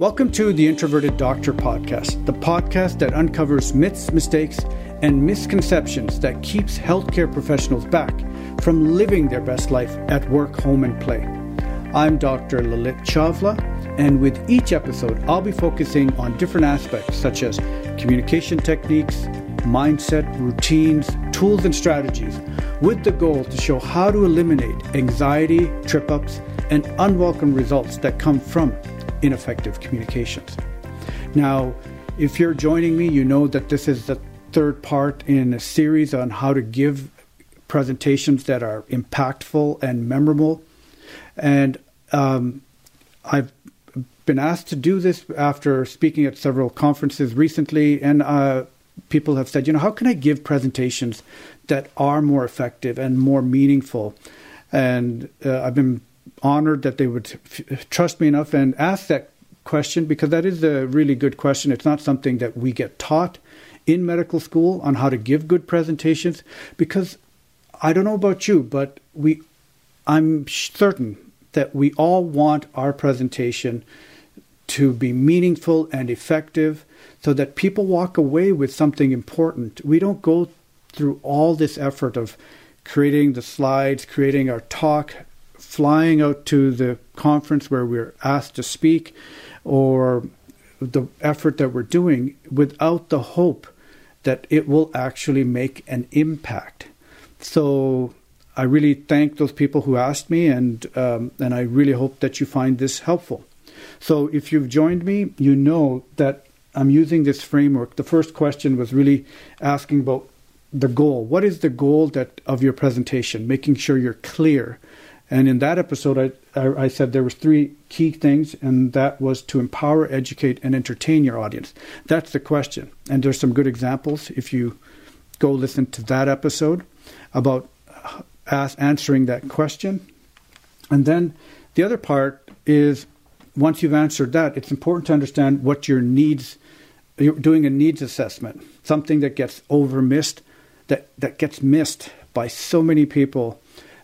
Welcome to the Introverted Doctor Podcast, the podcast that uncovers myths, mistakes, and misconceptions that keeps healthcare professionals back from living their best life at work, home, and play. I'm Dr. Lalit Chawla, and with each episode, I'll be focusing on different aspects such as communication techniques, mindset, routines, tools, and strategies, with the goal to show how to eliminate anxiety, trip ups, and unwelcome results that come from ineffective communications. Now, if you're joining me, you know that this is the third part in a series on how to give presentations that are impactful and memorable. And um, I've been asked to do this after speaking at several conferences recently, and uh, people have said, you know, how can I give presentations that are more effective and more meaningful? And uh, I've been honored that they would f- trust me enough and ask that question because that is a really good question. It's not something that we get taught in medical school on how to give good presentations because I don't know about you, but we I'm certain that we all want our presentation to be meaningful and effective so that people walk away with something important. We don't go through all this effort of creating the slides, creating our talk, flying out to the conference where we're asked to speak or the effort that we're doing without the hope that it will actually make an impact. So I really thank those people who asked me, and um, and I really hope that you find this helpful. So if you've joined me, you know that I'm using this framework. The first question was really asking about the goal. What is the goal that of your presentation? Making sure you're clear and in that episode, I, I, I said there was three key things, and that was to empower, educate, and entertain your audience. That's the question. And there's some good examples if you go listen to that episode about uh, ask, answering that question. And then the other part is once you've answered that, it's important to understand what your needs. You're doing a needs assessment, something that gets over missed, that that gets missed by so many people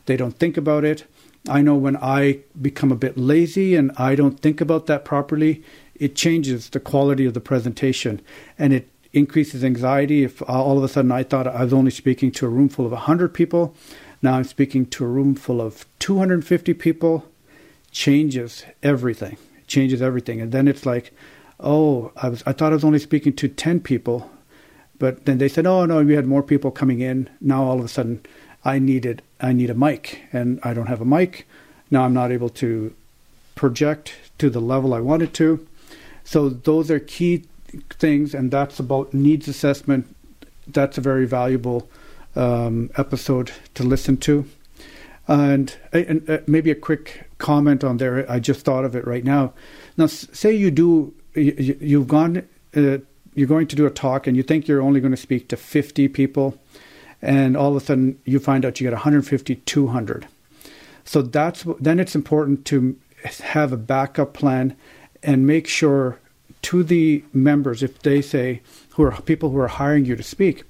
they don't think about it. I know when I become a bit lazy and I don't think about that properly, it changes the quality of the presentation and it increases anxiety. If all of a sudden I thought I was only speaking to a room full of 100 people, now I'm speaking to a room full of 250 people, changes everything. It changes everything. And then it's like, oh, I was I thought I was only speaking to 10 people, but then they said, oh no, we had more people coming in. Now all of a sudden I needed I need a mic and I don't have a mic. Now I'm not able to project to the level I wanted to. So those are key things, and that's about needs assessment. That's a very valuable um, episode to listen to. And, and uh, maybe a quick comment on there. I just thought of it right now. Now, say you do, you, have gone, uh, you're going to do a talk, and you think you're only going to speak to 50 people and all of a sudden you find out you get 150, 200. So that's then it's important to have a backup plan and make sure to the members if they say who are people who are hiring you to speak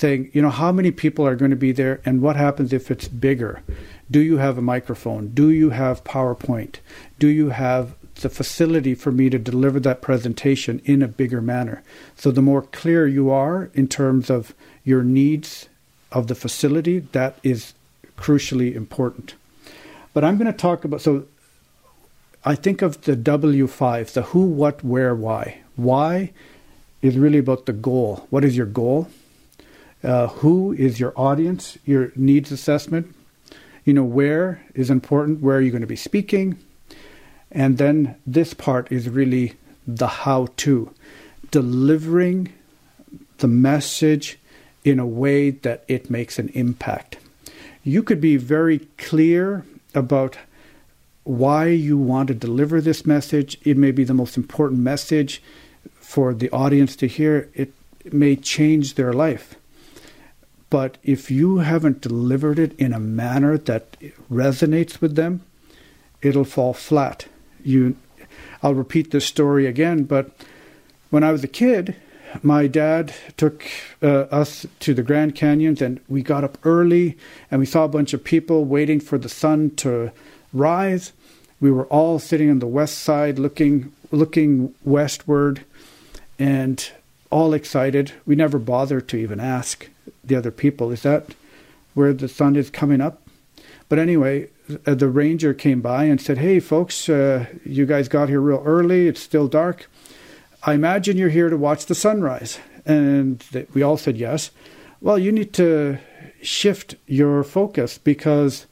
saying you know how many people are going to be there and what happens if it's bigger? Do you have a microphone? Do you have powerpoint? Do you have the facility for me to deliver that presentation in a bigger manner? So the more clear you are in terms of your needs of the facility, that is crucially important. But I'm going to talk about so I think of the W5, the who, what, where, why. Why is really about the goal. What is your goal? Uh, who is your audience, your needs assessment? You know, where is important, where are you going to be speaking? And then this part is really the how to, delivering the message in a way that it makes an impact. You could be very clear about why you want to deliver this message. It may be the most important message for the audience to hear. It may change their life. But if you haven't delivered it in a manner that resonates with them, it'll fall flat. You, I'll repeat this story again, but when I was a kid, my dad took uh, us to the Grand Canyons, and we got up early and we saw a bunch of people waiting for the sun to rise. We were all sitting on the west side looking looking westward and all excited. We never bothered to even ask the other people, is that where the sun is coming up? But anyway, uh, the ranger came by and said, Hey, folks, uh, you guys got here real early. It's still dark. I imagine you're here to watch the sunrise. And we all said yes. Well, you need to shift your focus because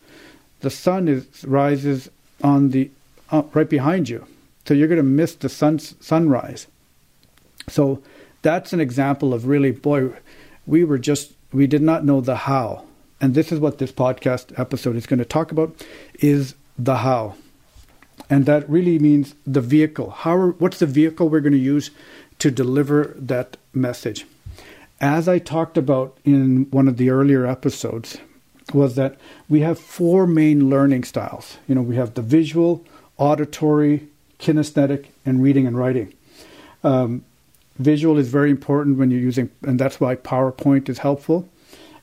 the sun is, rises on the uh, right behind you. So you're going to miss the sun, sunrise. So that's an example of really, boy, we were just, we did not know the how. And this is what this podcast episode is going to talk about is the how. And that really means the vehicle. How are, what's the vehicle we're going to use to deliver that message? As I talked about in one of the earlier episodes, was that we have four main learning styles. You know, we have the visual, auditory, kinesthetic, and reading and writing. Um, visual is very important when you're using, and that's why PowerPoint is helpful.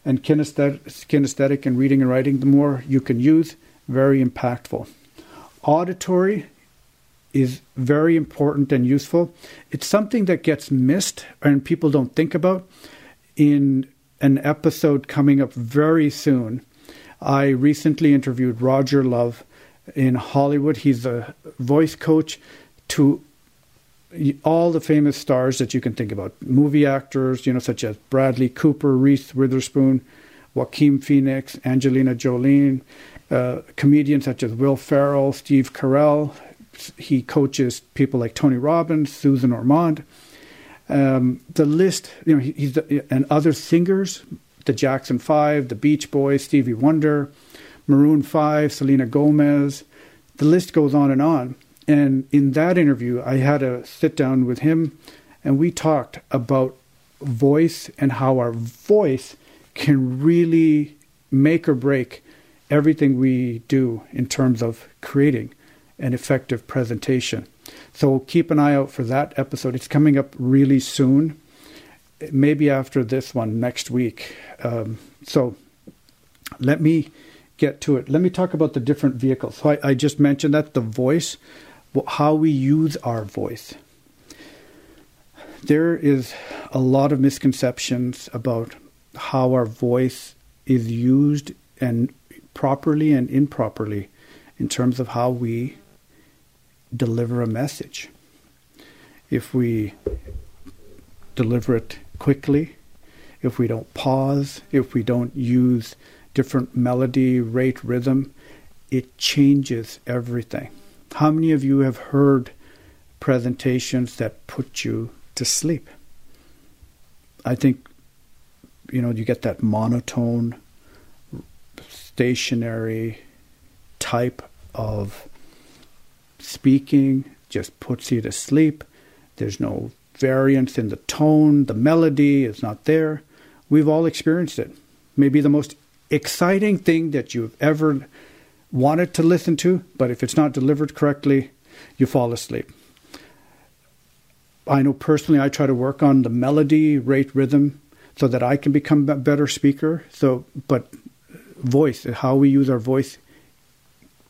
And kinesthetic, kinesthetic and reading and writing, the more you can use, very impactful. Auditory is very important and useful. It's something that gets missed and people don't think about in an episode coming up very soon. I recently interviewed Roger Love in Hollywood. He's a voice coach to all the famous stars that you can think about, movie actors, you know, such as Bradley Cooper, Reese Witherspoon, Joaquin Phoenix, Angelina Jolie, uh, comedians such as Will Ferrell, Steve Carell. He coaches people like Tony Robbins, Susan Orman. Um, the list, you know, he, he's the, and other singers, the Jackson Five, the Beach Boys, Stevie Wonder, Maroon Five, Selena Gomez. The list goes on and on. And in that interview, I had a sit down with him, and we talked about voice and how our voice can really make or break everything we do in terms of creating an effective presentation. So keep an eye out for that episode. It's coming up really soon, maybe after this one next week. Um, so let me get to it. Let me talk about the different vehicles. So I, I just mentioned that the voice, how we use our voice. There is a lot of misconceptions about how our voice is used and properly and improperly in terms of how we deliver a message. If we deliver it quickly, if we don't pause, if we don't use different melody, rate, rhythm, it changes everything. How many of you have heard presentations that put you to sleep? I think, you know, you get that monotone, stationary type of speaking just puts you to sleep. There's no variance in the tone, the melody is not there. We've all experienced it. Maybe the most exciting thing that you've ever wanted to listen to, but if it's not delivered correctly, you fall asleep. I know personally I try to work on the melody, rate, rhythm so that I can become a better speaker. So but voice, how we use our voice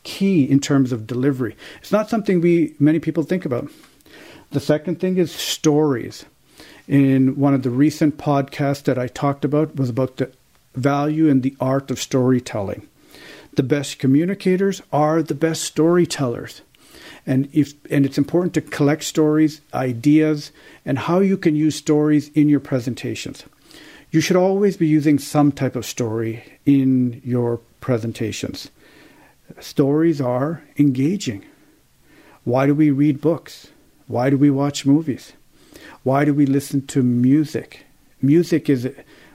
key in terms of delivery. It's not something we many people think about. The second thing is stories. In one of the recent podcasts that I talked about was about the value and the art of storytelling. The best communicators are the best storytellers. And if and it's important to collect stories, ideas, and how you can use stories in your presentations. You should always be using some type of story in your presentations stories are engaging. Why do we read books? Why do we watch movies? Why do we listen to music? Music is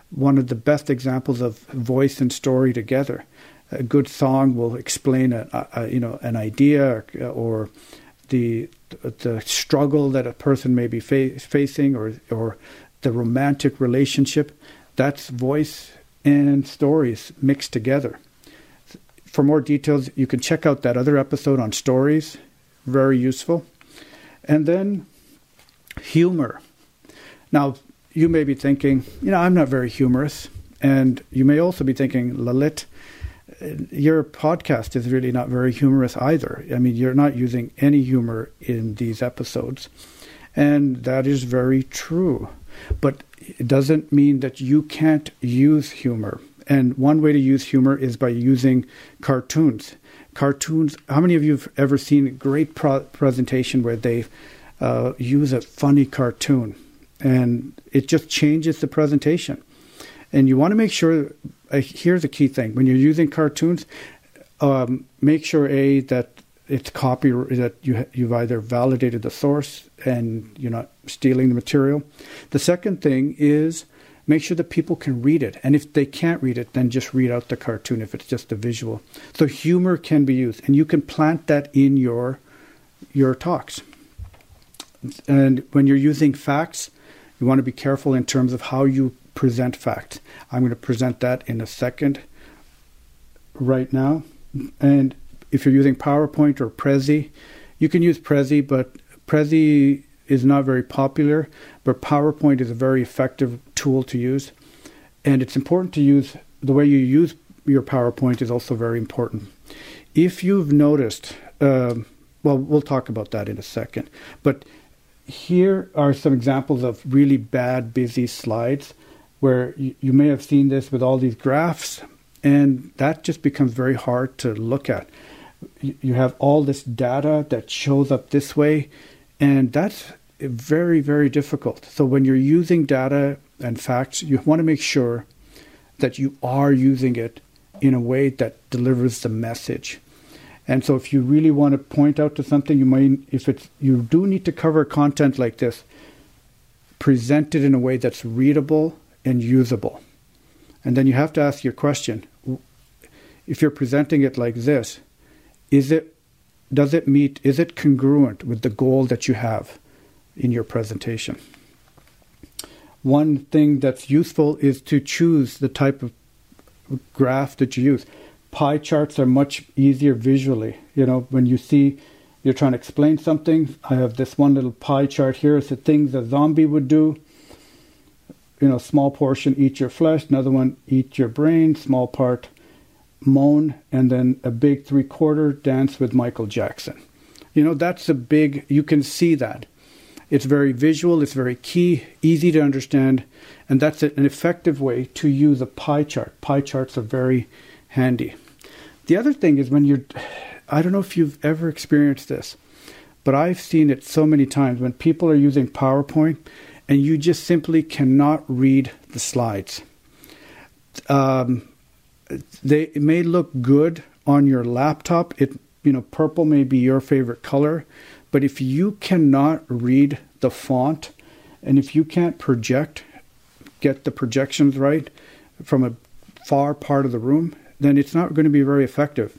one of the best examples of voice and story together. A good song will explain a, a you know an idea or, the the struggle that a person may be fa- facing or or the romantic relationship. That's voice and stories mixed together for more details, you can check out that other episode on stories. Very useful. And then humor. Now, you may be thinking, you know, I'm not very humorous. And you may also be thinking, Lalit, your podcast is really not very humorous either. I mean, you're not using any humor in these episodes. And that is very true. But it doesn't mean that you can't use humor. And one way to use humor is by using cartoons. Cartoons, how many of you have ever seen a great pro- presentation where they uh, use a funny cartoon? And it just changes the presentation. And you want to make sure, uh, here's a key thing when you're using cartoons, um, make sure A, that it's copy that you you've either validated the source and you're not stealing the material. The second thing is make sure that people can read it, and if they can't read it, then just read out the cartoon if it's just a visual. So humor can be used, and you can plant that in your your talks. And when you're using facts, you want to be careful in terms of how you present facts. I'm going to present that in a second right now. And if you're using PowerPoint or Prezi, you can use Prezi, but Prezi is not very popular, but PowerPoint is a very effective tool to use. And it's important to use the way you use your PowerPoint is also very important. If you've noticed, uh, well, we'll talk about that in a second, but here are some examples of really bad, busy slides where you, you may have seen this with all these graphs, and that just becomes very hard to look at you have all this data that shows up this way, and that's very, very difficult. So when you're using data and facts, you want to make sure that you are using it in a way that delivers the message. And so if you really want to point out to something, you might if it's you do need to cover content like this, present it in a way that's readable and usable. And then you have to ask your question. If you're presenting it like this, is it does it meet is it congruent with the goal that you have in your presentation? One thing that's useful is to choose the type of graph that you use. Pie charts are much easier visually. You know when you see you're trying to explain something i have this one little pie chart here it's the things a zombie would do. You know small portion eat your flesh another one eat your brain small part moan, and then a big three quarter dance with Michael Jackson. You know, that's a big, you can see that. It's very visual, it's very key, easy to understand, and that's an effective way to use a pie chart. Pie charts are very handy. The other thing is when you're, I don't know if you've ever experienced this, but I've seen it so many times when people are using PowerPoint and you just simply cannot read the slides. Um, they it may look good on your laptop. It you know purple may be your favorite color, but if you cannot read the font, and if you can't project, get the projections right from a far part of the room, then it's not going to be very effective.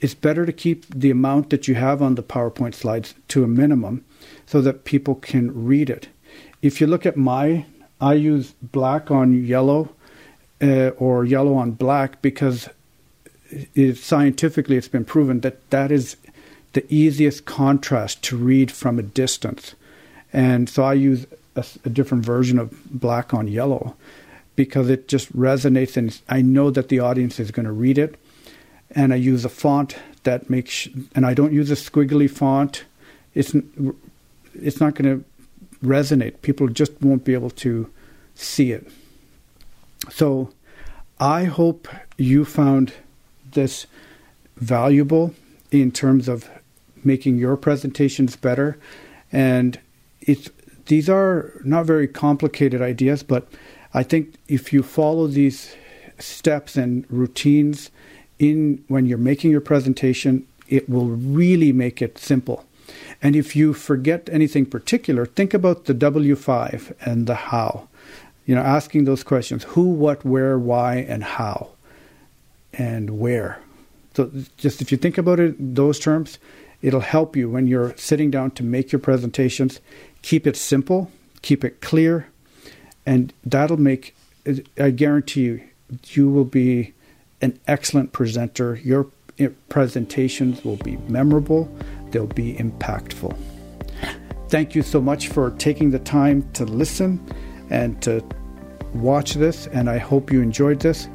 It's better to keep the amount that you have on the PowerPoint slides to a minimum so that people can read it. If you look at my, I use black on yellow uh, or yellow on black because it, scientifically it's been proven that that is the easiest contrast to read from a distance. And so I use a, a different version of black on yellow because it just resonates and I know that the audience is going to read it. And I use a font that makes, and I don't use a squiggly font. It's it's not going to resonate. People just won't be able to see it. So I hope you found this valuable in terms of making your presentations better. And it's these are not very complicated ideas, but I think if you follow these steps and routines in when you're making your presentation, it will really make it simple. And if you forget anything particular, think about the W5 and the how you know, asking those questions who, what, where, why, and how, and where. So, just if you think about it those terms, it'll help you when you're sitting down to make your presentations. Keep it simple, keep it clear, and that'll make, I guarantee you, you will be an excellent presenter. Your eh, presentations will be memorable, they'll be impactful. Thank you so much for taking the time to listen and to watch this, and I hope you enjoyed this.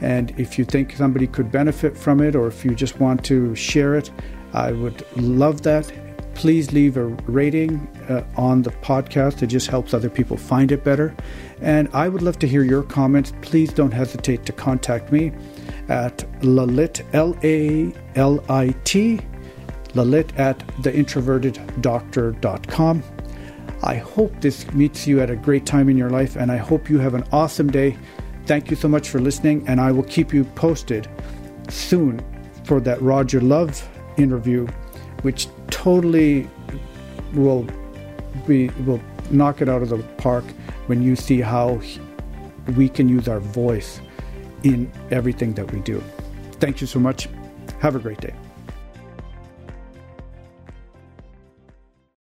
And if you think somebody could benefit from it, or if you just want to share it, I would love that. Please leave a rating uh, on the podcast. It just helps other people find it better. And I would love to hear your comments. Please don't hesitate to contact me at Lalit, L A L I T, Lalit at theintroverteddoctor.com. I hope this meets you at a great time in your life, and I hope you have an awesome day. Thank you so much for listening, and I will keep you posted soon for that Roger Love interview, which totally will be will knock it out of the park when you see how we can use our voice in everything that we do. Thank you so much. Have a great day.